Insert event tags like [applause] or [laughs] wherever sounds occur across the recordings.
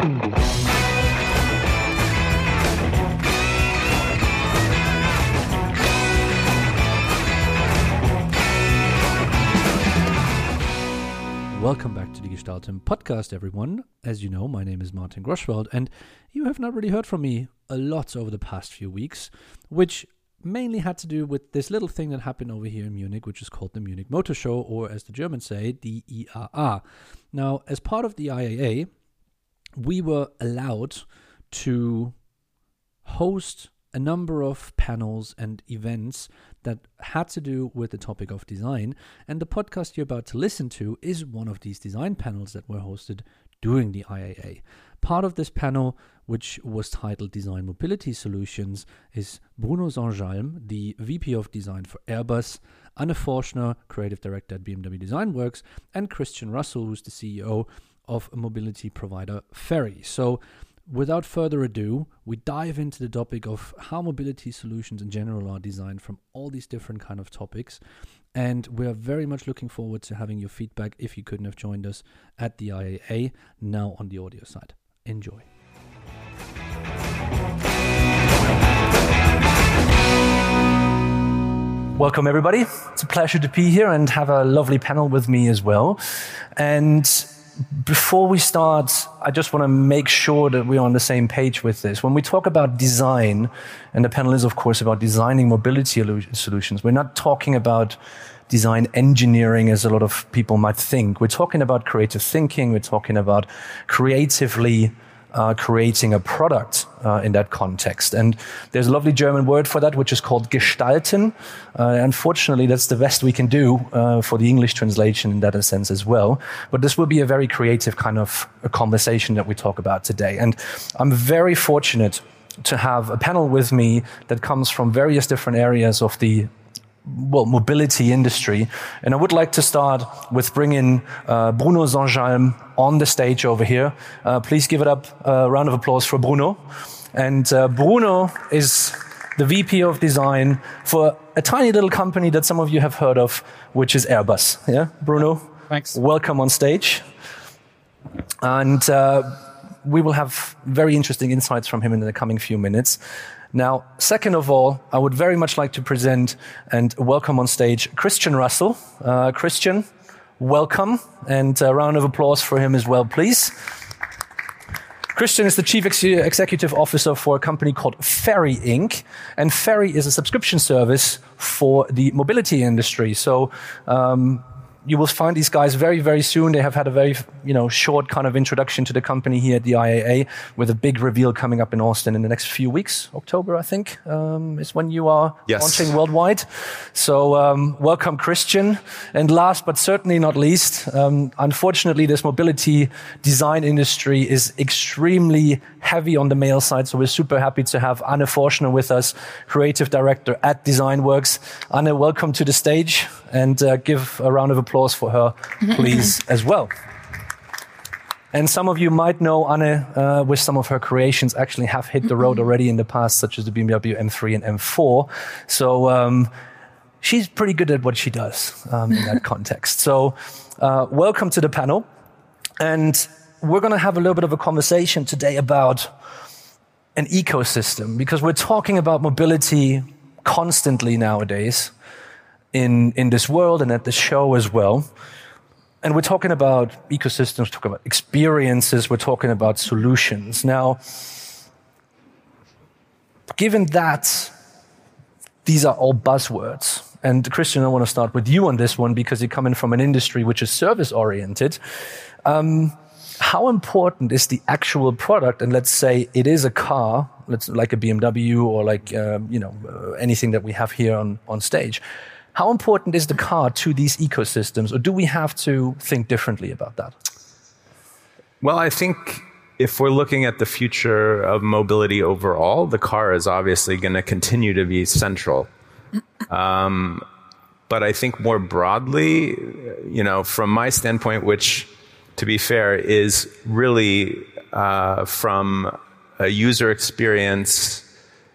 Welcome back to the Gestalten podcast, everyone. As you know, my name is Martin Groschwald, and you have not really heard from me a lot over the past few weeks, which mainly had to do with this little thing that happened over here in Munich, which is called the Munich Motor Show, or as the Germans say, the IAA. Now, as part of the IAA, we were allowed to host a number of panels and events that had to do with the topic of design. And the podcast you're about to listen to is one of these design panels that were hosted during the IAA. Part of this panel, which was titled Design Mobility Solutions, is Bruno Saint-Jalm, the VP of Design for Airbus, Anne Forschner, Creative Director at BMW Design Works, and Christian Russell, who's the CEO of mobility provider Ferry. So without further ado, we dive into the topic of how mobility solutions in general are designed from all these different kind of topics. And we are very much looking forward to having your feedback if you couldn't have joined us at the IAA, now on the audio side. Enjoy. Welcome, everybody. It's a pleasure to be here and have a lovely panel with me as well. And before we start, I just want to make sure that we're on the same page with this. When we talk about design, and the panel is, of course, about designing mobility solutions, we're not talking about design engineering as a lot of people might think. We're talking about creative thinking, we're talking about creatively uh, creating a product uh, in that context. And there's a lovely German word for that, which is called gestalten. Uh, unfortunately, that's the best we can do uh, for the English translation in that sense as well. But this will be a very creative kind of conversation that we talk about today. And I'm very fortunate to have a panel with me that comes from various different areas of the well, mobility industry. And I would like to start with bringing uh, Bruno Saint-Jalm on the stage over here. Uh, please give it up a round of applause for Bruno. And uh, Bruno is the VP of design for a tiny little company that some of you have heard of, which is Airbus. Yeah, Bruno? Thanks. Welcome on stage. And uh, we will have very interesting insights from him in the coming few minutes. Now, second of all, I would very much like to present and welcome on stage Christian Russell. Uh, Christian, welcome, and a round of applause for him as well, please. Christian is the chief ex executive officer for a company called Ferry Inc. And Ferry is a subscription service for the mobility industry. So, um, you will find these guys very, very soon. They have had a very, you know, short kind of introduction to the company here at the IAA with a big reveal coming up in Austin in the next few weeks. October, I think, um, is when you are yes. launching worldwide. So, um, welcome, Christian. And last but certainly not least, um, unfortunately, this mobility design industry is extremely heavy on the male side. So we're super happy to have Anne Forschner with us, creative director at Designworks. Anne, welcome to the stage and uh, give a round of applause for her, [laughs] please, as well. And some of you might know Anne uh, with some of her creations actually have hit the road already in the past, such as the BMW M3 and M4. So um, she's pretty good at what she does um, in that [laughs] context. So uh, welcome to the panel. And we're going to have a little bit of a conversation today about an ecosystem because we're talking about mobility constantly nowadays in, in this world and at the show as well. And we're talking about ecosystems, we're talking about experiences, we're talking about solutions. Now, given that these are all buzzwords, and Christian, I want to start with you on this one because you're coming from an industry which is service oriented. Um, how important is the actual product? And let's say it is a car, let's like a BMW or like uh, you know uh, anything that we have here on on stage. How important is the car to these ecosystems, or do we have to think differently about that? Well, I think if we're looking at the future of mobility overall, the car is obviously going to continue to be central. [clears throat] Um, but I think more broadly, you know, from my standpoint, which to be fair, is really uh, from a user experience,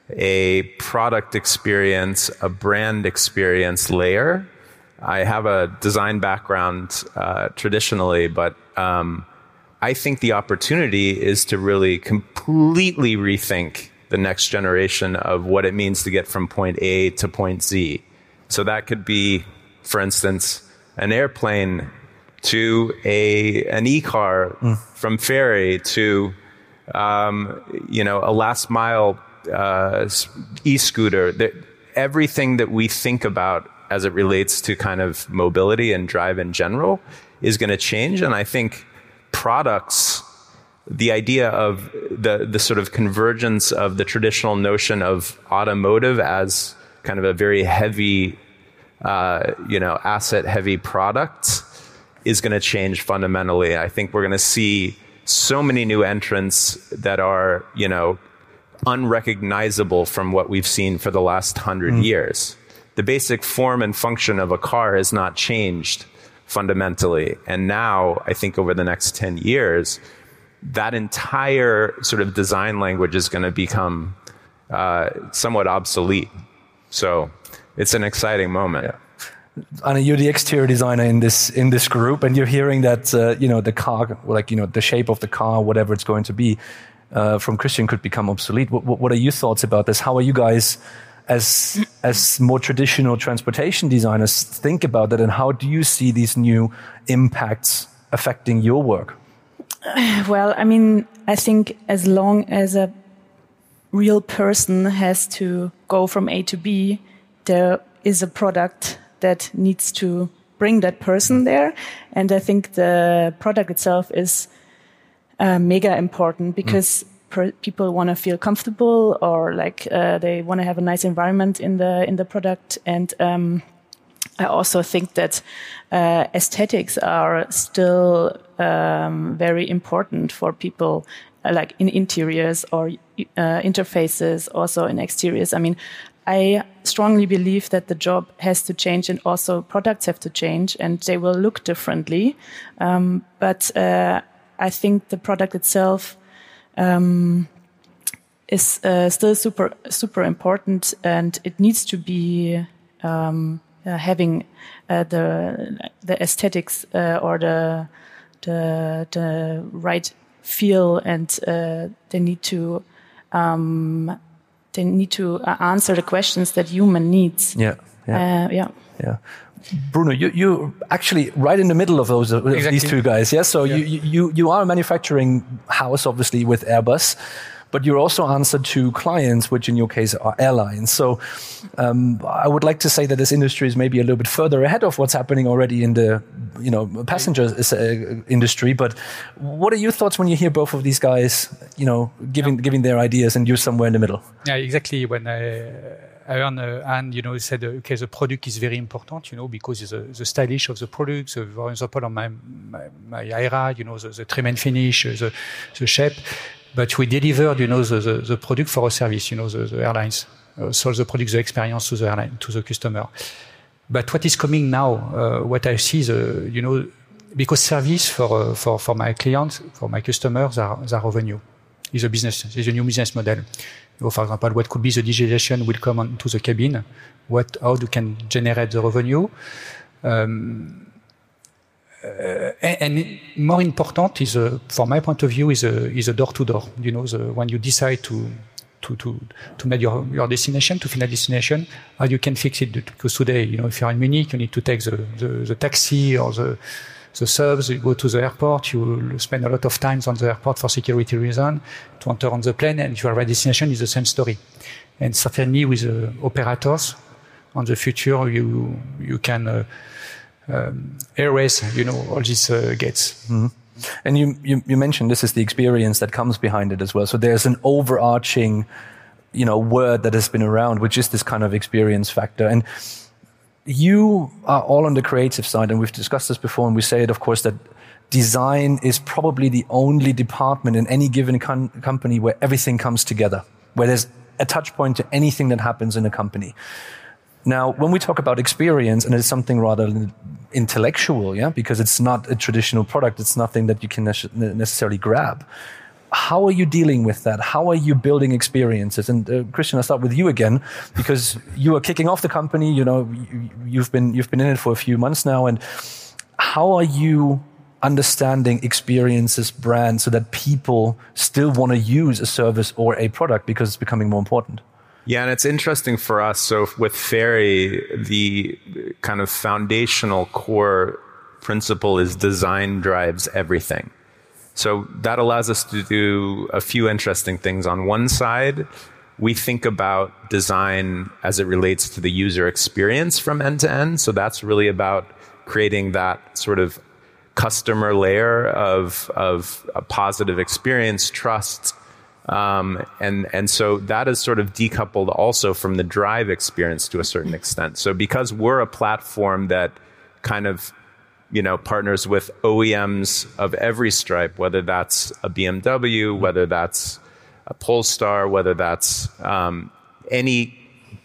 a product experience, a brand experience layer. I have a design background uh, traditionally, but um, I think the opportunity is to really completely rethink the next generation of what it means to get from point A to point Z. So that could be, for instance, an airplane to a an e-car mm. from ferry to um, you know a last mile uh, e-scooter. That everything that we think about as it relates to kind of mobility and drive in general is going to change, and I think products the idea of the the sort of convergence of the traditional notion of automotive as kind of a very heavy, uh, you know, asset heavy product is going to change fundamentally. I think we're going to see so many new entrants that are, you know, unrecognizable from what we've seen for the last hundred mm. years. The basic form and function of a car has not changed fundamentally. And now, I think over the next 10 years, that entire sort of design language is going to become uh, somewhat obsolete. So it's an exciting moment. Yeah. Anna, you're the exterior designer in this in this group, and you're hearing that uh, you know the car, like you know the shape of the car, whatever it's going to be, uh, from Christian could become obsolete. What, what, are your thoughts about this? How are you guys, as as more traditional transportation designers, think about that, and how do you see these new impacts affecting your work? [sighs] Well, I mean, I think as long as a real person has to go from A to B, there is a product that needs to bring that person there. And I think the product itself is uh, mega important because mm. people want to feel comfortable or like uh, they want to have a nice environment in the in the product. And um, I also think that uh, aesthetics are still um, very important for people, uh, like in interiors or uh, interfaces, also in exteriors. I mean, I strongly believe that the job has to change and also products have to change and they will look differently. Um, but uh, I think the product itself um, is uh, still super super important and it needs to be um, uh, having uh, the the aesthetics uh, or the the the right feel, and they need to um, they need to uh, answer the questions that human needs. Yeah, yeah, uh, yeah. yeah. Bruno, you you actually right in the middle of those of exactly. these two guys, yeah. So yeah. you you you are a manufacturing house, obviously with Airbus but you're also answer to clients, which in your case are airlines. So um, I would like to say that this industry is maybe a little bit further ahead of what's happening already in the you know passenger uh, industry. But what are your thoughts when you hear both of these guys, you know, giving yeah. giving their ideas and you're somewhere in the middle? Yeah, exactly. When I I heard uh, Anne, you know, said, uh, okay, the product is very important, you know, because the, the stylish of the product, so for example, on my, my, my you know, the, the trim and finish, the, the shape but we delivered, you know, the, the, the product for a service, you know, the, the airlines. Uh, solve the product, the experience to the airline, to the customer. But what is coming now, uh, what I see uh, you know, because service for, uh, for, for my clients, for my customers are, are revenue. Is a business, is a new business model. You know, for example, what could be the digitalization will come on to the cabin. What, how you can generate the revenue. Um, uh, and, more important is, uh, from my point of view, is a is a door to door. You know, the, when you decide to to to to make your your destination to final destination, you can fix it. Because today, you know, if you're in Munich, you need to take the the, the taxi or the the subs, you go to the airport, you spend a lot of times on the airport for security reason to enter on the plane, and your destination is the same story. And certainly with the operators, on the future, you you can uh, um, erase, you know, all these uh, gates. Mm -hmm. And you, you, you mentioned this is the experience that comes behind it as well. So there's an overarching, you know, word that has been around, which is this kind of experience factor. And you are all on the creative side, and we've discussed this before, and we say it, of course, that design is probably the only department in any given company where everything comes together, where there's a touch point to anything that happens in a company. Now, when we talk about experience, and it's something rather intellectual, yeah, because it's not a traditional product, it's nothing that you can necessarily grab. How are you dealing with that? How are you building experiences? And uh, Christian, I'll start with you again, because you are kicking off the company. You know, you, you've been you've been in it for a few months now, and how are you understanding experiences, brands, so that people still want to use a service or a product because it's becoming more important. Yeah, and it's interesting for us. So with Ferry, the kind of foundational core principle is design drives everything. So that allows us to do a few interesting things. On one side, we think about design as it relates to the user experience from end to end. So that's really about creating that sort of customer layer of, of a positive experience, trust, um, and and so that is sort of decoupled also from the drive experience to a certain extent. So because we're a platform that kind of you know partners with OEMs of every stripe, whether that's a BMW, whether that's a Polestar, whether that's um, any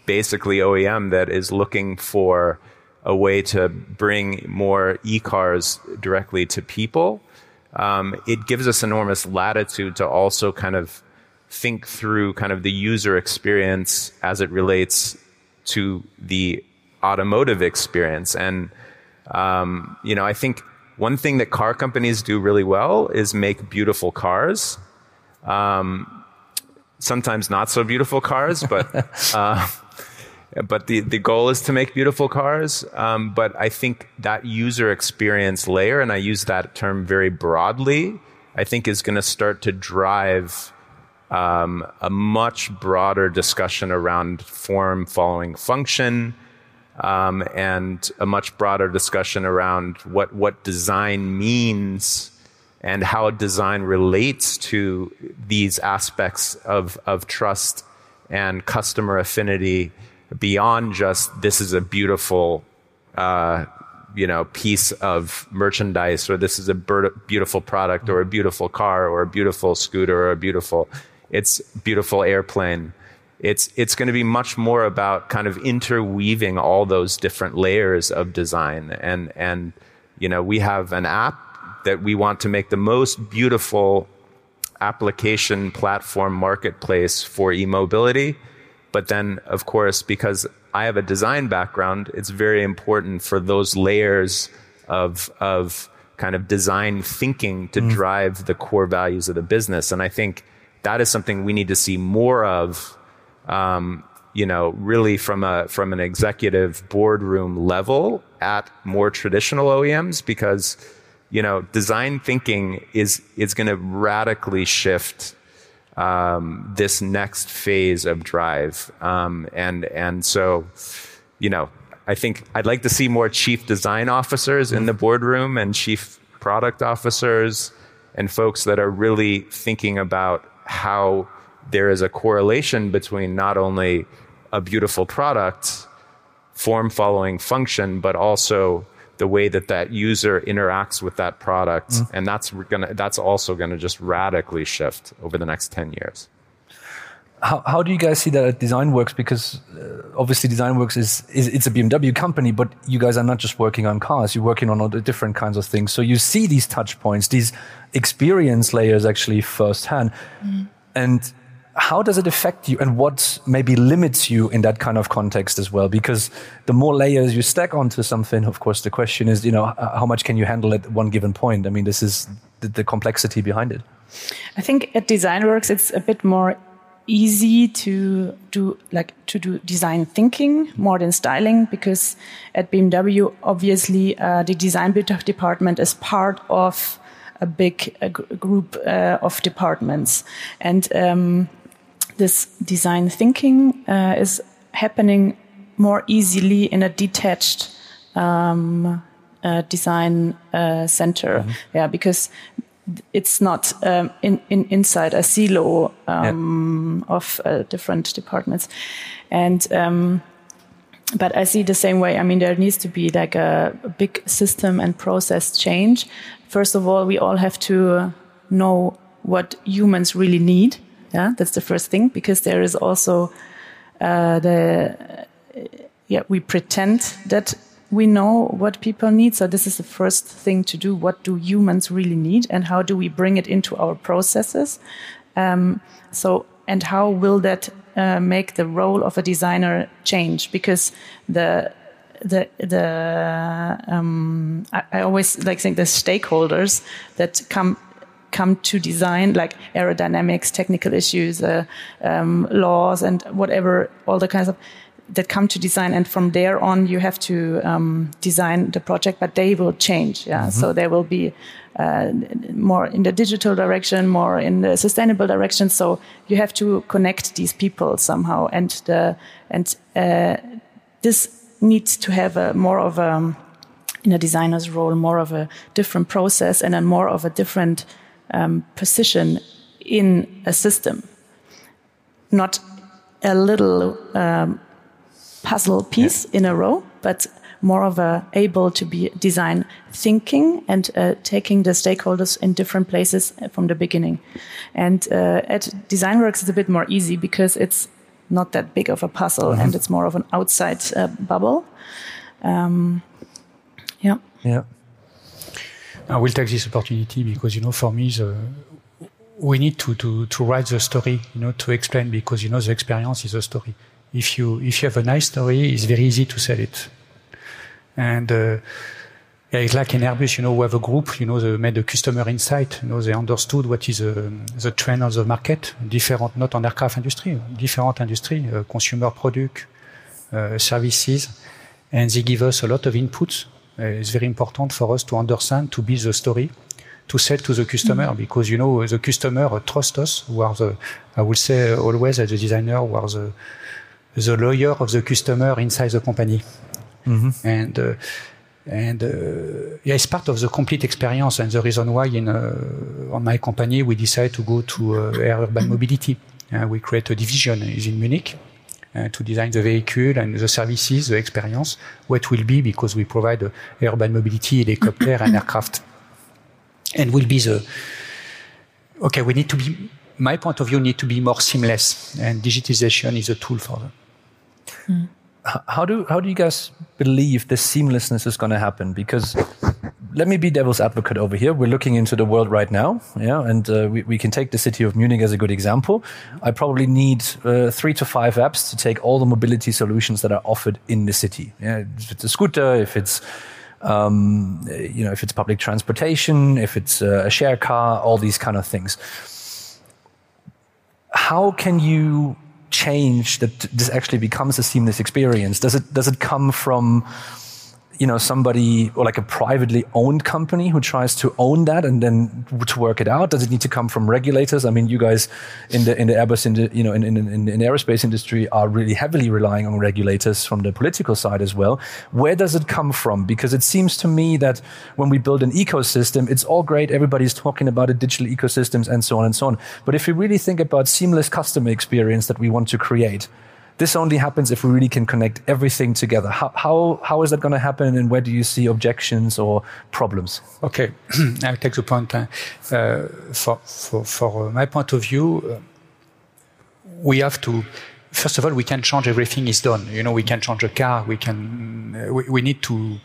basically OEM that is looking for a way to bring more e-cars directly to people. Um, it gives us enormous latitude to also kind of think through kind of the user experience as it relates to the automotive experience. And, um, you know, I think one thing that car companies do really well is make beautiful cars. Um, sometimes not so beautiful cars, [laughs] but, uh, but the, the goal is to make beautiful cars. Um, but I think that user experience layer, and I use that term very broadly, I think is going to start to drive um, a much broader discussion around form following function, um, and a much broader discussion around what what design means and how design relates to these aspects of of trust and customer affinity beyond just this is a beautiful uh, you know piece of merchandise or this is a beautiful product or a beautiful car or a beautiful scooter or a beautiful it's beautiful airplane. It's, it's going to be much more about kind of interweaving all those different layers of design. And, and, you know, we have an app that we want to make the most beautiful application platform marketplace for e-mobility. But then, of course, because I have a design background, it's very important for those layers of, of kind of design thinking to mm. drive the core values of the business. And I think that is something we need to see more of. Um, you know, really from a from an executive boardroom level at more traditional OEMs because you know design thinking is is going to radically shift um, this next phase of drive um, and and so you know I think I'd like to see more chief design officers in the boardroom and chief product officers and folks that are really thinking about how there is a correlation between not only a beautiful product, form following function, but also the way that that user interacts with that product. Mm. And that's gonna, that's also going to just radically shift over the next 10 years. How, how do you guys see that at DesignWorks? Because uh, obviously DesignWorks is, is it's a BMW company, but you guys are not just working on cars. You're working on all the different kinds of things. So you see these touch points, these experience layers actually firsthand. Mm. And how does it affect you and what maybe limits you in that kind of context as well because the more layers you stack onto something of course the question is you know how much can you handle at one given point i mean this is the, the complexity behind it i think at designworks it's a bit more easy to do like to do design thinking more than styling because at bmw obviously uh, the design department is part of a big a group uh, of departments. And um, this design thinking uh, is happening more easily in a detached um, uh, design uh, center. Mm -hmm. Yeah, because it's not um, in, in inside a silo um, yeah. of uh, different departments, and um, but I see the same way. I mean, there needs to be like a, a big system and process change first of all, we all have to know what humans really need. Yeah, that's the first thing because there is also uh, the yeah we pretend that we know what people need. So this is the first thing to do. What do humans really need, and how do we bring it into our processes? Um, so and how will that uh, make the role of a designer change? Because the the the um, I, I, always like think the stakeholders that come come to design like aerodynamics, technical issues, uh, um, laws, and whatever all the kinds of that come to design, and from there on you have to um, design the project, but they will change. Yeah, mm -hmm. so there will be uh, more in the digital direction, more in the sustainable direction. So you have to connect these people somehow, and the and uh, this needs to have a more of a in a designer's role, more of a different process and a more of a different um, position in a system, not a little um, puzzle piece yeah. in a row, but more of a able to be design thinking and uh, taking the stakeholders in different places from the beginning. And uh, at DesignWorks, it's a bit more easy because it's not that big of a puzzle mm -hmm. and it's more of an outside uh, bubble. Um, yeah. Yeah. I will take this opportunity because, you know, for me, the, we need to, to, to write the story, you know, to explain because, you know, the experience is a story. If you, if you have a nice story, it's very easy to sell it. And uh, yeah, it's like in Airbus, you know, we have a group, you know, they made a customer insight, you know, they understood what is uh, the trend of the market, different, not on aircraft industry, different industry, uh, consumer product, uh, services, and they give us a lot of inputs. Uh, it's very important for us to understand, to build the story, to sell to the customer, mm -hmm. because, you know, the customer trust us, who are the, I will say always as a designer, who are the, the lawyer of the customer inside the company. Mm-hmm. And uh, and uh, yeah, it's part of the complete experience and the reason why in uh, on my company we decided to go to uh, air urban mobility. Uh, we create a division is in Munich uh, to design the vehicle and the services, the experience, what will be because we provide uh, urban mobility, helicopter and aircraft, and will be the okay. We need to be. My point of view need to be more seamless, and digitization is a tool for that. Mm how do how do you guys believe this seamlessness is going to happen? Because let me be devil's advocate over here. We're looking into the world right now, yeah, and uh, we, we can take the city of Munich as a good example. I probably need uh, three to five apps to take all the mobility solutions that are offered in the city. Yeah, if it's a scooter, if it's um, you know, if it's public transportation, if it's uh, a share car, all these kind of things. How can you change that this actually becomes a seamless experience? Does it does it come from you know somebody or like a privately owned company who tries to own that and then to work it out? Does it need to come from regulators? I mean you guys in the in the airbus in the you know in in, in, the aerospace industry are really heavily relying on regulators from the political side as well. Where does it come from? Because it seems to me that when we build an ecosystem it's all great. Everybody's talking about it digital ecosystems and so on and so on. But if we really think about seamless customer experience that we want to create this only happens if we really can connect everything together. How, how, how is that going to happen and where do you see objections or problems? Okay, [clears throat] I'll take the point. Uh, for, for, for my point of view, uh, we have to first of all, we can change everything is done. You know, we can change a car. We can, uh, we, we, need to,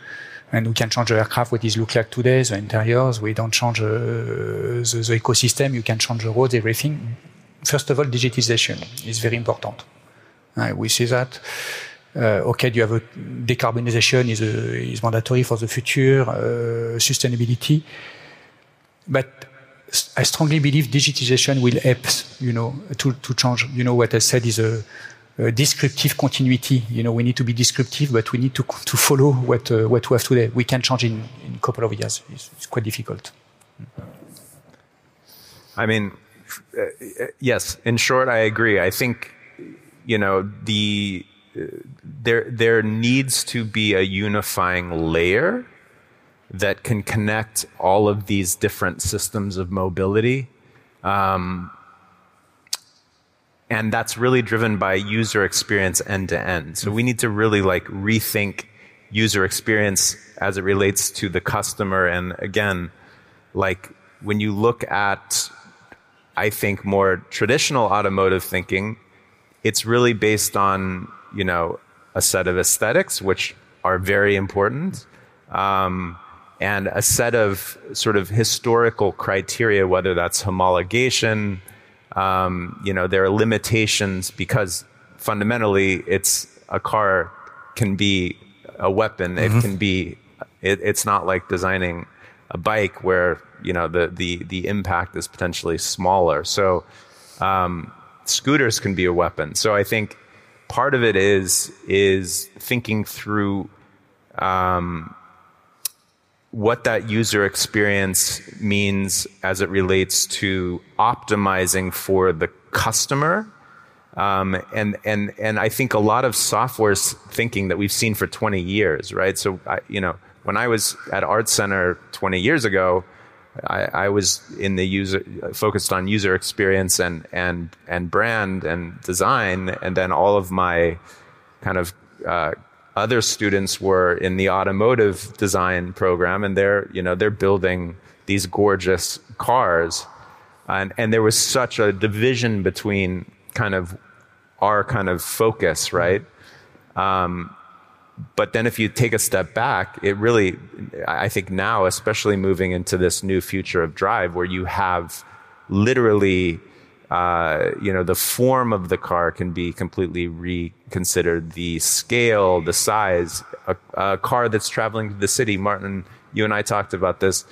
and we can change the aircraft, what it look like today, the interiors. We don't change uh, the, the, ecosystem. You can change the roads, everything. First of all, digitization is very important. Uh, we see that. Uh, okay, you have a decarbonization is, a, is mandatory for the future, uh, sustainability. But I strongly believe digitization will help, you know, to, to change. You know, what I said is a, a descriptive continuity. You know, we need to be descriptive, but we need to, to follow what, uh, what we have today. We can change in, in a couple of years. It's, it's quite difficult. I mean, uh, yes, in short, I agree. I think you know the there there needs to be a unifying layer that can connect all of these different systems of mobility. Um, and that's really driven by user experience end to end. So we need to really like rethink user experience as it relates to the customer. And again like when you look at i think more traditional automotive thinking it's really based on you know a set of aesthetics which are very important um, and a set of sort of historical criteria whether that's homologation um, you know there are limitations because fundamentally it's a car can be a weapon. It can be. It, it's not like designing a bike where you know the the the impact is potentially smaller. So um, scooters can be a weapon. So I think part of it is is thinking through um, what that user experience means as it relates to optimizing for the customer. Um, and and and I think a lot of software's thinking that we've seen for 20 years, right? So I, you know, when I was at Art Center 20 years ago, I, I, was in the user focused on user experience and and and brand and design, and then all of my kind of uh, other students were in the automotive design program, and they're you know they're building these gorgeous cars, and and there was such a division between kind of our kind of focus, right? Um, but then if you take a step back, it really, I think now, especially moving into this new future of drive where you have literally, uh, you know, the form of the car can be completely reconsidered. The scale, the size, a, a car that's traveling to the city. Martin, you and I talked about this.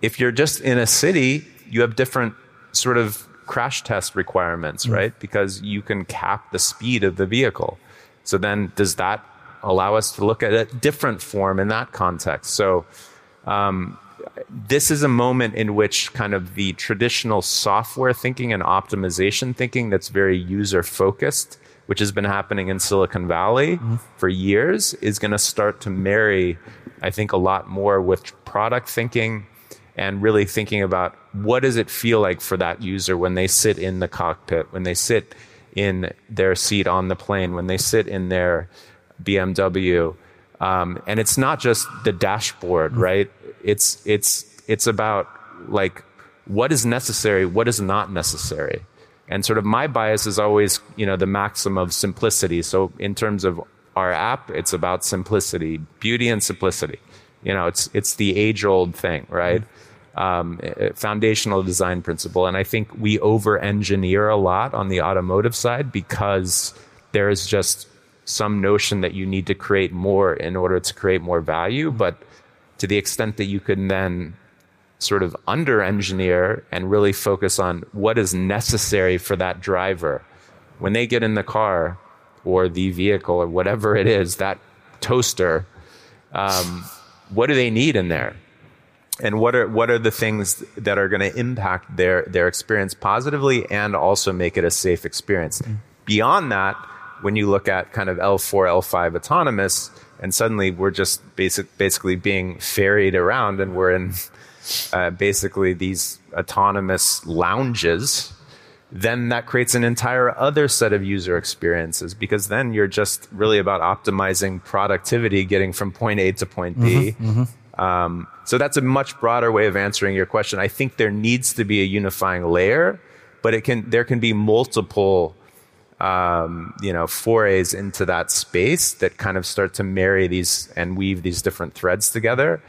If you're just in a city, you have different sort of crash test requirements, mm. right? Because you can cap the speed of the vehicle. So then does that allow us to look at a different form in that context. So, um, this is a moment in which kind of the traditional software thinking and optimization thinking that's very user focused, which has been happening in Silicon Valley mm-hmm. for years, is going to start to marry, I think, a lot more with product thinking and really thinking about what does it feel like for that user when they sit in the cockpit, when they sit in their seat on the plane, when they sit in their BMW. Um, and it's not just the dashboard, mm-hmm. right? It's, it's, it's about like what is necessary, what is not necessary. And sort of my bias is always, you know, the maxim of simplicity. So in terms of our app, it's about simplicity, beauty and simplicity. You know, it's, it's the age old thing, right? Mm-hmm. Um, foundational design principle. And I think we over engineer a lot on the automotive side because there is just some notion that you need to create more in order to create more value. But to the extent that you can then sort of under engineer and really focus on what is necessary for that driver when they get in the car or the vehicle or whatever it is, that toaster, um, what do they need in there? And what are what are the things that are going to impact their their experience positively and also make it a safe experience? Mm-hmm. Beyond that, when you look at kind of L4, L5 autonomous, and suddenly we're just basic, basically being ferried around and we're in uh, basically these autonomous lounges, then that creates an entire other set of user experiences because then you're just really about optimizing productivity, getting from point A to point B. Mm-hmm, mm-hmm. Um, so that's a much broader way of answering your question. I think there needs to be a unifying layer, but it can there can be multiple um, you know, forays into that space that kind of start to marry these and weave these different threads together.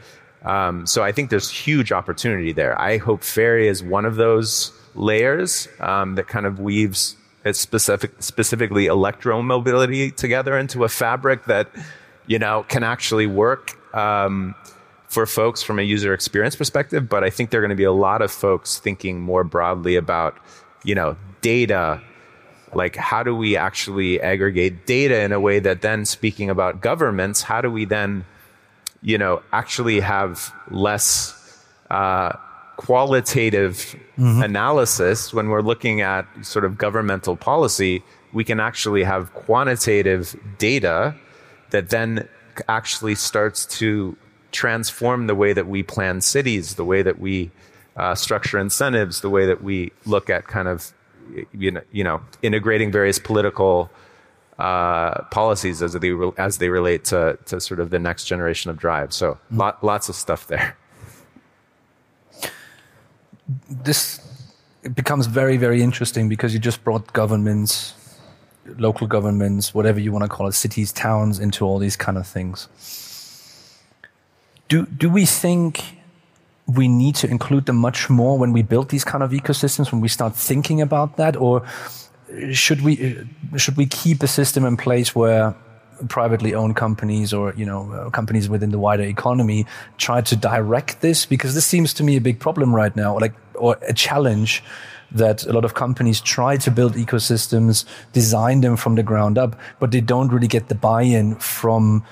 Um, so I think there's huge opportunity there. I hope Ferry is one of those layers um, that kind of weaves specific, specifically electromobility together into a fabric that you know can actually work um, for folks from a user experience perspective. But I think there are going to be a lot of folks thinking more broadly about you know data like how do we actually aggregate data in a way that then speaking about governments how do we then you know actually have less uh, qualitative mm-hmm. analysis when we're looking at sort of governmental policy we can actually have quantitative data that then actually starts to transform the way that we plan cities the way that we uh, structure incentives the way that we look at kind of you know, you know integrating various political uh, policies as they as they relate to to sort of the next generation of drive. So mm. lot, lots of stuff there. This becomes very very interesting because you just brought governments, local governments, whatever you want to call it, cities, towns, into all these kind of things. Do do we think we need to include them much more when we build these kind of ecosystems, when we start thinking about that? Or should we, should we keep a system in place where privately owned companies or you know uh, companies within the wider economy try to direct this? Because this seems to me a big problem right now, like or a challenge that a lot of companies try to build ecosystems, design them from the ground up, but they don't really get the buy-in from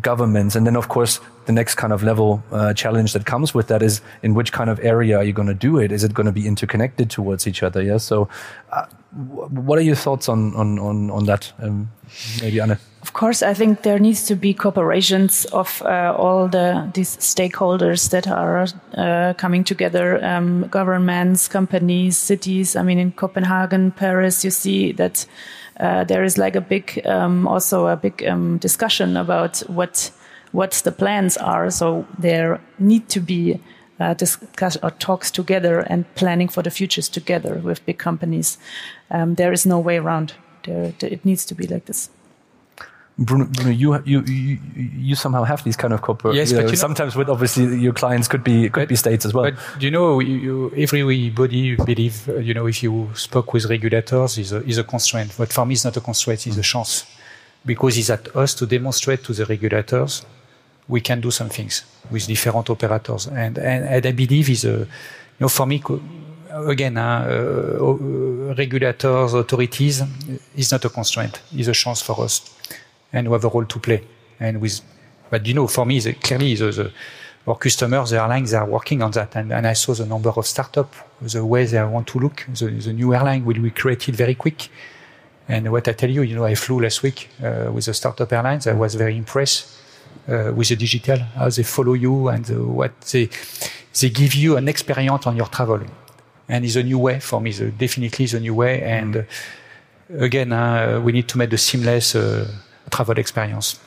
governments. And then, of course, the next kind of level uh, challenge that comes with that is in which kind of area are you going to do it? Is it going to be interconnected towards each other? Yeah. So, uh, what are your thoughts on on on, on that? Um, maybe Anne. Of course, I think there needs to be cooperations of uh, all the these stakeholders that are uh, coming together, um, governments, companies, cities. I mean, in Copenhagen, Paris, you see that uh, there is like a big, um, also a big um, discussion about what what the plans are. So there need to be uh, discuss or talks together and planning for the futures together with big companies. Um, there is no way around. There, it needs to be like this. Bruno, Bruno you, you, you, you somehow have these kind of corporate. Yes, but sometimes with obviously your clients could be could but, be states as well. But you know, you, you, everybody believe uh, you know if you spoke with regulators is a, is a constraint. But for me, it's not a constraint; it's a chance because it's at us to demonstrate to the regulators we can do some things with different operators. And and, and I believe is a you know for me again, uh, uh, regulators, authorities is not a constraint; it's a chance for us and we have a role to play. And with, but you know, for me, the, clearly the, the, our customers, the airlines, are working on that. And, and I saw the number of startups, the way they want to look. The, the new airline will be created very quick. And what I tell you, you know, I flew last week uh, with the startup airlines. I was very impressed uh, with the digital, how they follow you and uh, what they they give you an experience on your travel. And it's a new way for me. The, definitely the new way. And uh, again, uh, we need to make the seamless uh, travel experience.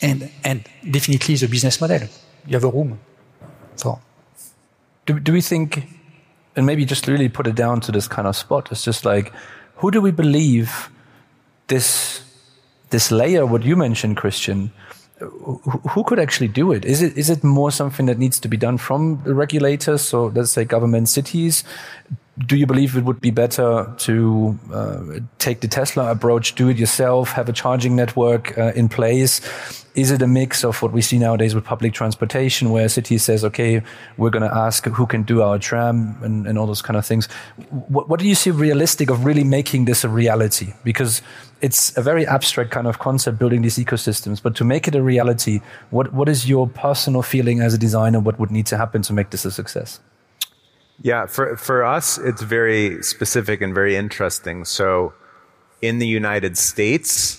And, and definitely the business model. You have a room for. Do, do we think, and maybe just really put it down to this kind of spot, it's just like, who do we believe this, this layer, what you mentioned, Christian, who, could actually do it? Is it is it more something that needs to be done from the regulators, so let's say government cities? do you believe it would be better to uh, take the Tesla approach, do it yourself, have a charging network uh, in place? Is it a mix of what we see nowadays with public transportation, where a city says, okay, we're going to ask who can do our tram and, and all those kind of things? What, what do you see realistic of really making this a reality? Because it's a very abstract kind of concept building these ecosystems, but to make it a reality, what, what is your personal feeling as a designer? What would need to happen to make this a success? Yeah, for for us, it's very specific and very interesting. So, in the United States,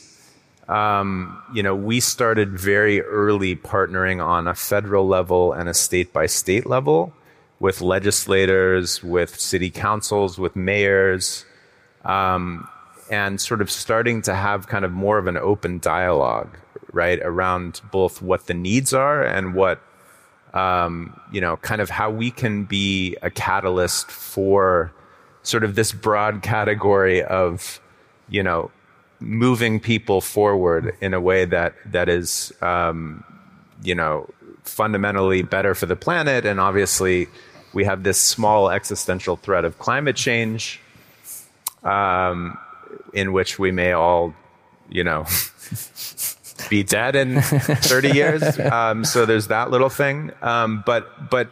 um, you know, we started very early partnering on a federal level and a state by state level with legislators, with city councils, with mayors, um, and sort of starting to have kind of more of an open dialogue, right, around both what the needs are and what um, you know, kind of how we can be a catalyst for sort of this broad category of, you know, moving people forward in a way that that is, um, you know, fundamentally better for the planet. And obviously, we have this small existential threat of climate change, um, in which we may all, you know. be dead in 30 years. Um, so there's that little thing. Um, but but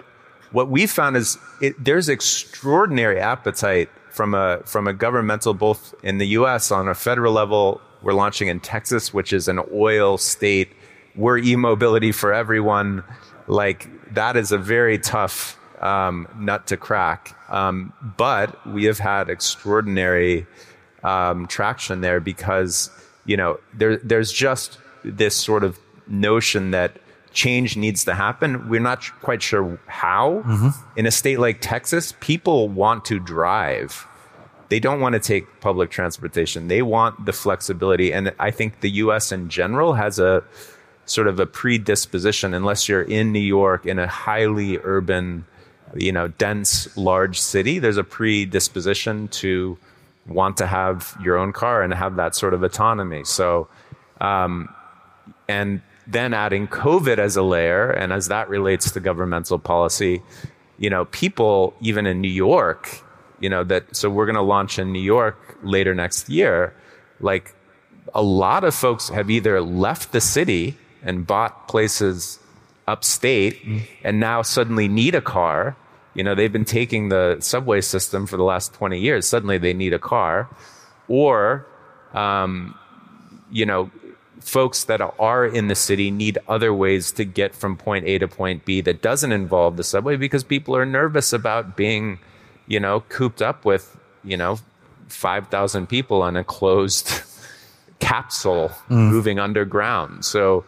what we found is it, there's extraordinary appetite from a from a governmental, both in the U.S. on a federal level. We're launching in Texas, which is an oil state. We're e-mobility for everyone. Like that is a very tough um, nut to crack. Um, but we have had extraordinary um, traction there because you know there there's just this sort of notion that change needs to happen. We're not quite sure how. Mm-hmm. In a state like Texas, people want to drive. They don't want to take public transportation. They want the flexibility. And I think the US in general has a sort of a predisposition, unless you're in New York in a highly urban, you know, dense, large city, there's a predisposition to want to have your own car and have that sort of autonomy. So, um, and then adding COVID as a layer, and as that relates to governmental policy, you know, people even in New York, you know, that so we're going to launch in New York later next year, like a lot of folks have either left the city and bought places upstate mm. and now suddenly need a car. You know, they've been taking the subway system for the last 20 years. Suddenly they need a car. Or, um, you know, folks that are in the city need other ways to get from point A to point B that doesn't involve the subway because people are nervous about being, you know, cooped up with, you know, 5,000 people on a closed [laughs] capsule mm. moving underground. So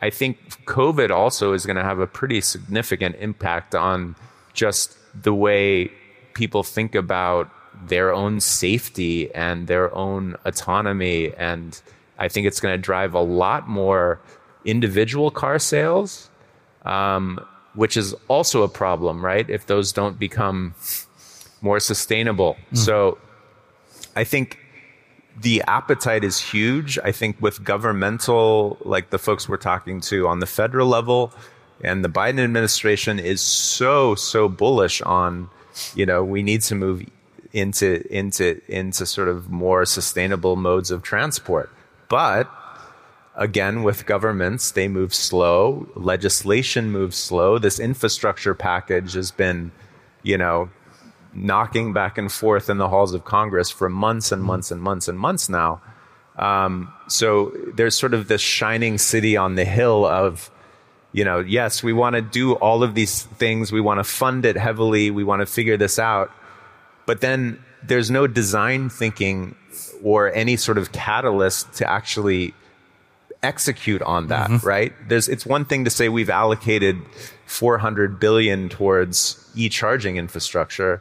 I think COVID also is going to have a pretty significant impact on just the way people think about their own safety and their own autonomy and I think it's going to drive a lot more individual car sales, um, which is also a problem, right? If those don't become more sustainable. Mm. So I think the appetite is huge. I think with governmental, like the folks we're talking to on the federal level, and the Biden administration is so, so bullish on, you know, we need to move into into into sort of more sustainable modes of transport. But again, with governments, they move slow. Legislation moves slow. This infrastructure package has been, you know, knocking back and forth in the halls of Congress for months and months and months and months now. Um, so there's sort of this shining city on the hill of, you know, yes, we want to do all of these things. We want to fund it heavily. We want to figure this out. But then there's no design thinking or any sort of catalyst to actually execute on that, mm-hmm. right? There's, it's one thing to say we've allocated 400 billion towards e-charging infrastructure,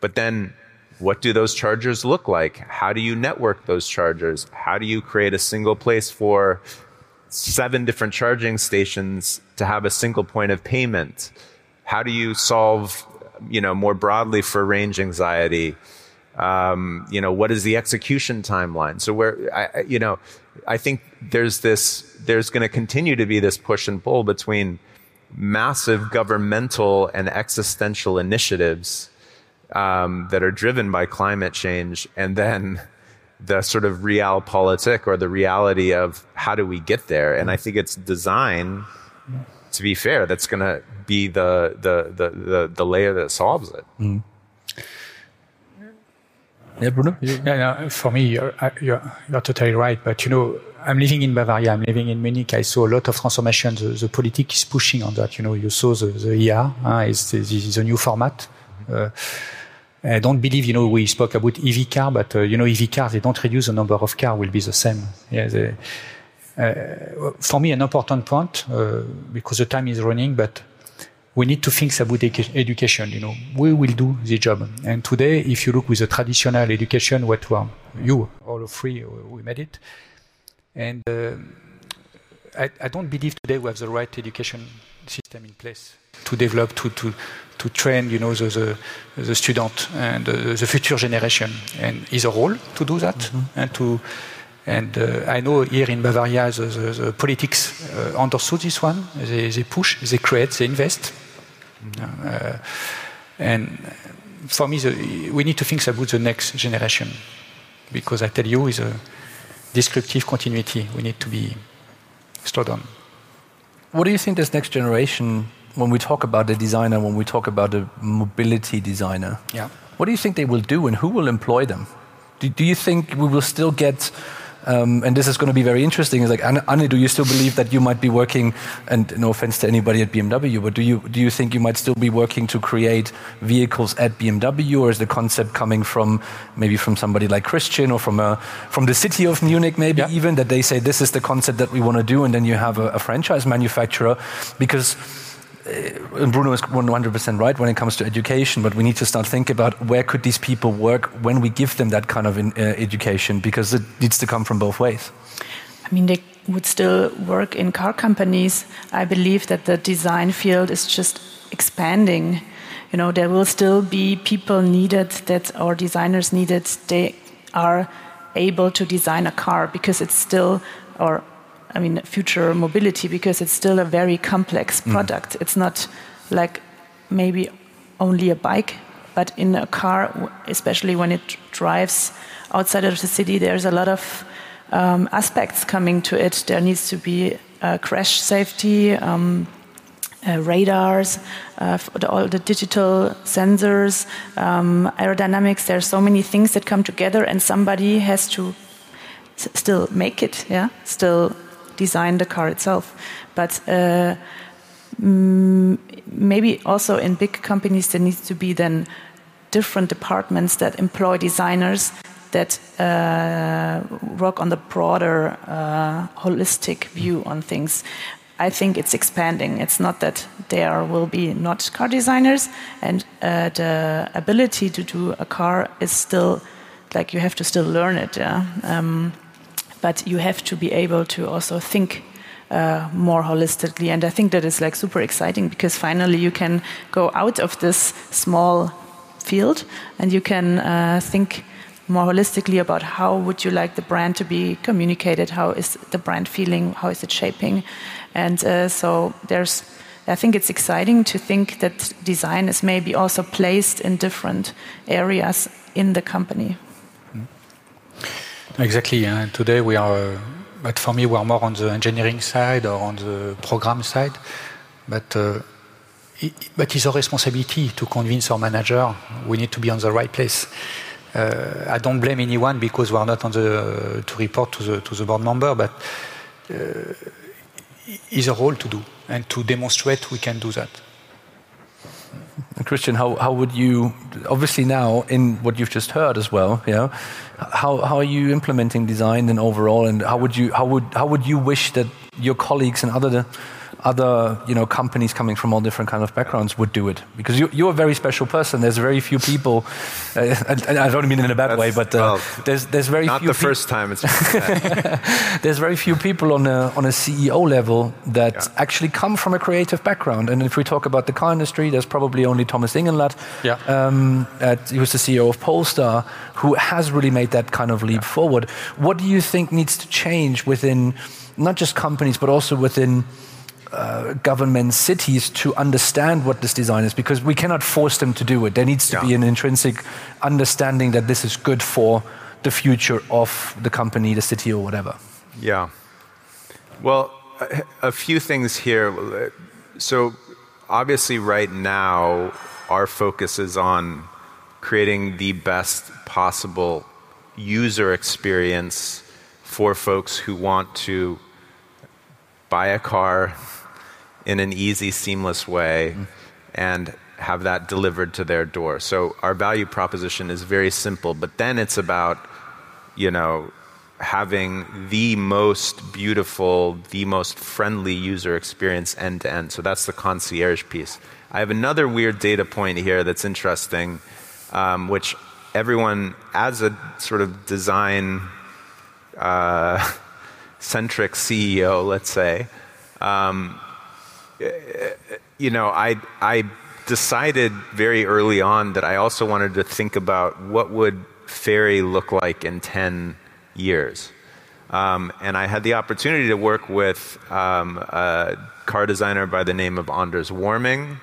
but then what do those chargers look like? How do you network those chargers? How do you create a single place for seven different charging stations to have a single point of payment? How do you solve, you know, more broadly for range anxiety? Um, you know, what is the execution timeline? So where, I, you know, I think there's this, there's going to continue to be this push and pull between massive governmental and existential initiatives um, that are driven by climate change, and then the sort of realpolitik or the reality of how do we get there. And I think it's design, to be fair, that's going to be the, the, the, the, the layer that solves it. Mm. Yeah, Bruno? Yeah, for me, you're, you're, you're, totally right. But, you know, I'm living in Bavaria. I'm living in Munich. I saw a lot of transformation. The, the politics is pushing on that. You know, you saw the, the ER uh, is the, the, new format. Uh, I don't believe, you know, we spoke about EV car, but, uh, you know, EV cars, they don't reduce the number of cars will be the same. Yeah, they, uh, for me, an important point, uh, because the time is running, but we need to think about education. You know, we will do the job. And today, if you look with the traditional education, what were you all of three, we made it. And uh, I, I, don't believe today we have the right education system in place to develop, to to to train, you know, the the, the student and uh, the future generation. And is a role to do that mm-hmm. and to. And uh, I know here in Bavaria, the, the, the politics uh, understood this one. They, they push, they create, they invest. Uh, and for me, the, we need to think about the next generation because I tell you, is a descriptive continuity. We need to be slowed down. What do you think this next generation, when we talk about the designer, when we talk about the mobility designer, yeah. what do you think they will do and who will employ them? Do, do you think we will still get um, and this is going to be very interesting. Is like, Anne, do you still believe that you might be working? And no offense to anybody at BMW, but do you do you think you might still be working to create vehicles at BMW, or is the concept coming from maybe from somebody like Christian or from a from the city of Munich, maybe yeah. even that they say this is the concept that we want to do, and then you have a, a franchise manufacturer because Bruno is 100% right when it comes to education, but we need to start thinking about where could these people work when we give them that kind of in, uh, education, because it needs to come from both ways. I mean, they would still work in car companies. I believe that the design field is just expanding. You know, there will still be people needed that our designers needed. They are able to design a car because it's still, or I mean, future mobility because it's still a very complex mm. product. Mm. It's not like maybe only a bike, but in a car, especially when it drives outside of the city, there's a lot of um, aspects coming to it. There needs to be uh, crash safety. Um, uh, radars, uh, the, all the digital sensors, um, aerodynamics. There are so many things that come together, and somebody has to still make it. Yeah, still design the car itself. But uh, maybe also in big companies there needs to be then different departments that employ designers that uh, work on the broader uh, holistic view on things. I think it's expanding. It's not that there will be not car designers, and uh, the ability to do a car is still like you have to still learn it. Yeah? Um, but you have to be able to also think uh, more holistically. And I think that is like super exciting because finally you can go out of this small field and you can uh, think more holistically about how would you like the brand to be communicated how is the brand feeling how is it shaping and uh, so there's i think it's exciting to think that design is maybe also placed in different areas in the company exactly and today we are but for me we are more on the engineering side or on the program side. But uh, but it's our responsibility to convince our manager we need to be on the right place. Uh, I don't blame anyone because we are not on the uh, to report to the to the board member, but uh, is a role to do and to demonstrate we can do that. Christian, how, how would you, obviously now in what you've just heard as well, yeah, how, how are you implementing design and overall and how would you, how would, how would you wish that your colleagues and other other you know companies coming from all different kind of backgrounds would do it because you, you're a very special person. There's very few people. [laughs] Uh, and, I don't mean it in a bad That's, way, but uh, well, there's there's very not few the first time. It's [laughs] there's very few people on a on a CEO level that yeah. actually come from a creative background. And if we talk about the car industry, there's probably only Thomas Ingenlath. Yeah. Um, at, he was the CEO of Polestar, who has really made that kind of leap yeah. forward. What do you think needs to change within not just companies, but also within uh, governments, cities to understand what this design is because we cannot force them to do it. There needs to yeah. be an intrinsic understanding that this is good for the future of the company, the city, or whatever. Yeah. Well, a few things here. So, obviously, right now, our focus is on creating the best possible user experience for folks who want to buy a car, in an easy, seamless way mm. and have that delivered to their door. So our value proposition is very simple, but then it's about, you know, having the most beautiful, the most friendly user experience end to end. So that's the concierge piece. I have another weird data point here that's interesting, um, which everyone, as a sort of design uh, [laughs] centric CEO, let's say, um, you know, I, I decided very early on that I also wanted to think about what would Ferry look like in 10 years. Um, and I had the opportunity to work with um, a car designer by the name of Anders Warming,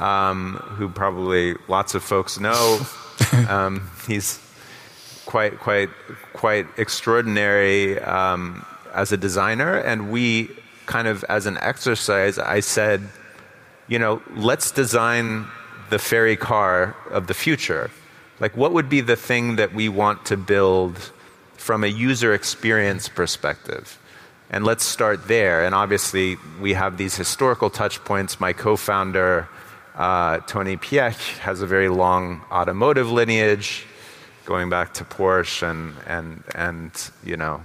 um, who probably lots of folks know. [laughs] Um, he's quite, quite, quite extraordinary um, as a designer, and we kind of as an exercise, I said, you know, let's design the Ferry car of the future. Like, what would be the thing that we want to build from a user experience perspective? And let's start there. And obviously, we have these historical touch points. My co founder, uh, Tony Piech, has a very long automotive lineage going back to Porsche and, and, and you know,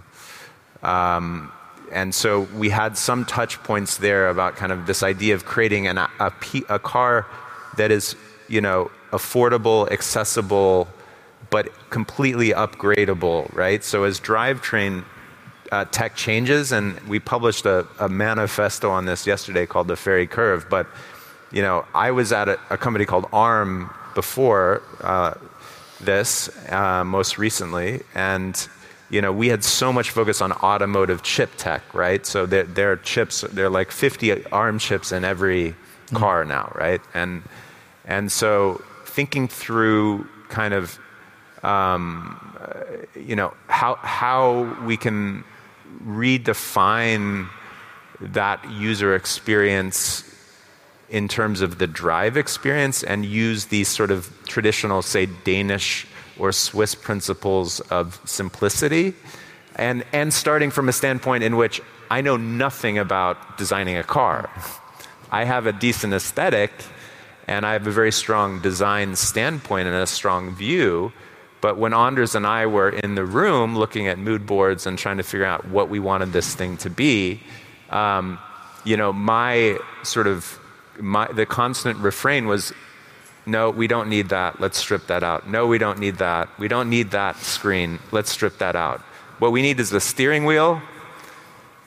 um, and so we had some touch points there about kind of this idea of creating an, a, a car that is, you know, affordable, accessible, but completely upgradable, right? So as drivetrain uh, tech changes, and we published a, a, manifesto on this yesterday called the Ferry Curve, but you know, I was at a, a company called ARM before uh, this, uh, most recently, and you know, we had so much focus on automotive chip tech, right? So there, there are chips, there are like 50 ARM chips in every mm. car now, right? And, and so thinking through kind of um, you know, how, how we can redefine that user experience in terms of the drive experience and use these sort of traditional, say, Danish or Swiss principles of simplicity. And, and starting from a standpoint in which I know nothing about designing a car. I have a decent aesthetic and I have a very strong design standpoint and a strong view. But when Anders and I were in the room looking at mood boards and trying to figure out what we wanted this thing to be, um, you know, my sort of my, the constant refrain was, no, we don't need that. Let's strip that out. No, we don't need that. We don't need that screen. Let's strip that out. What we need is a steering wheel,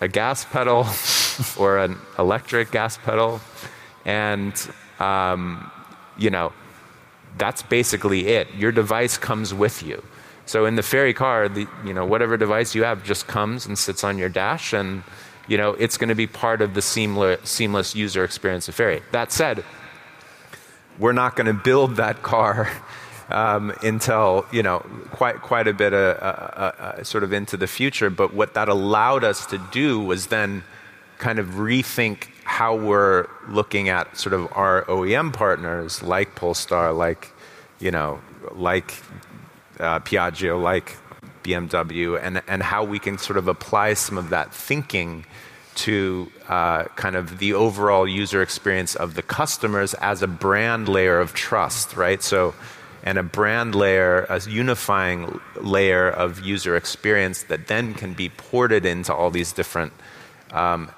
a gas pedal, [laughs] or an electric gas pedal, and um, you know, that's basically it. Your device comes with you. So in the Ferry car, the, you know, whatever device you have just comes and sits on your dash, and you know, it's going to be part of the seamless, seamless user experience of Ferry. That said, we're not going to build that car um, until you know quite quite a bit of, uh, uh, uh, sort of into the future. But what that allowed us to do was then kind of rethink how we're looking at sort of our OEM partners like Polestar, like you know, like uh, Piaggio, like BMW, and and how we can sort of apply some of that thinking to uh, kind of the overall user experience of the customers as a brand layer of trust, right? So, and a brand layer, a unifying layer of user experience that then can be ported into all these different um,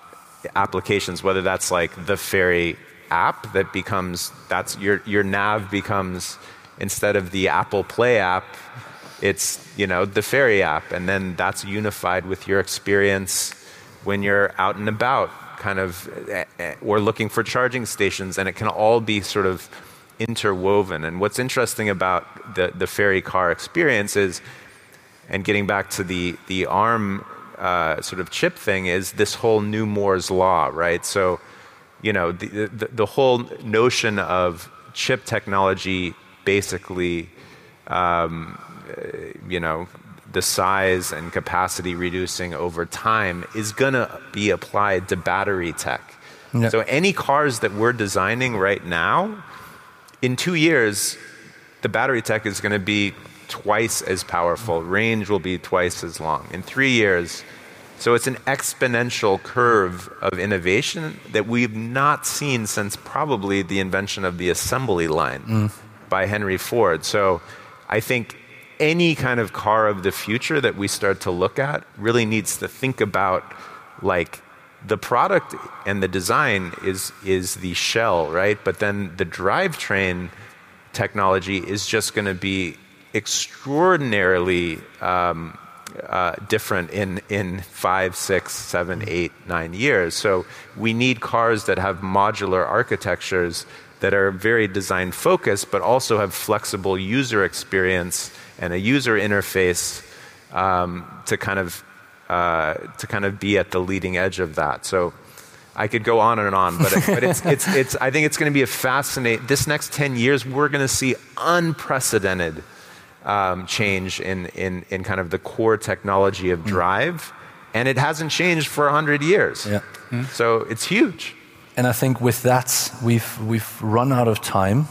applications, whether that's like the Ferry app that becomes that's your your nav becomes instead of the Apple Play app, it's you know the Ferry app, and then that's unified with your experience when you're out and about, kind of, eh, eh, or looking for charging stations, and it can all be sort of interwoven. And what's interesting about the the Ferry car experience is, and getting back to the the ARM uh, sort of chip thing is this whole new Moore's law, right? So, you know, the, the, the whole notion of chip technology basically, um, uh, you know, the size and capacity reducing over time is going to be applied to battery tech. Yep. So, any cars that we're designing right now, in two years, the battery tech is going to be twice as powerful. Range will be twice as long. In three years, so it's an exponential curve of innovation that we've not seen since probably the invention of the assembly line mm. by Henry Ford. So I think any kind of car of the future that we start to look at really needs to think about like the product and the design is is the shell, right? But then the drivetrain technology is just going to be extraordinarily um, uh, different in, in five, six, seven, eight, nine years. So we need cars that have modular architectures that are very design focused, but also have flexible user experience and a user interface um, to kind of uh, to kind of be at the leading edge of that. So I could go on and on, but, it, but it's, it's, [laughs] it's, I think it's going to be a fascinating. This next ten years, we're going to see unprecedented um, change in, in, in kind of the core technology of mm. drive. And it hasn't changed for 100 years. Yeah. Mm. So it's huge. And I think with that, we've, we've run out of time.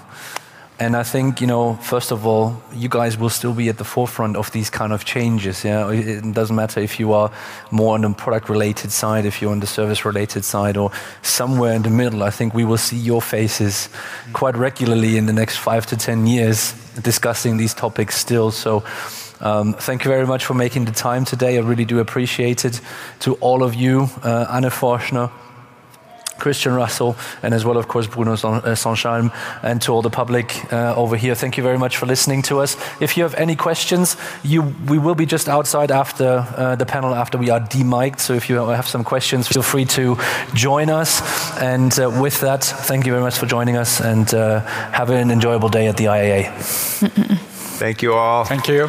And I think, you know, first of all, you guys will still be at the forefront of these kind of changes. Yeah, it doesn't matter if you are more on the product-related side, if you're on the service-related side, or somewhere in the middle. I think we will see your faces quite regularly in the next five to ten years discussing these topics still. So. Um, thank you very much for making the time today. I really do appreciate it. To all of you, uh, Anne Forschner, Christian Russell, and as well, of course, Bruno uh, and to all the public uh, over here. Thank you very much for listening to us. If you have any questions, you, we will be just outside after uh, the panel after we are demiked. So if you have some questions, feel free to join us. And uh, with that, thank you very much for joining us, and uh, have an enjoyable day at the IAA. [laughs] Thank you all. Thank you.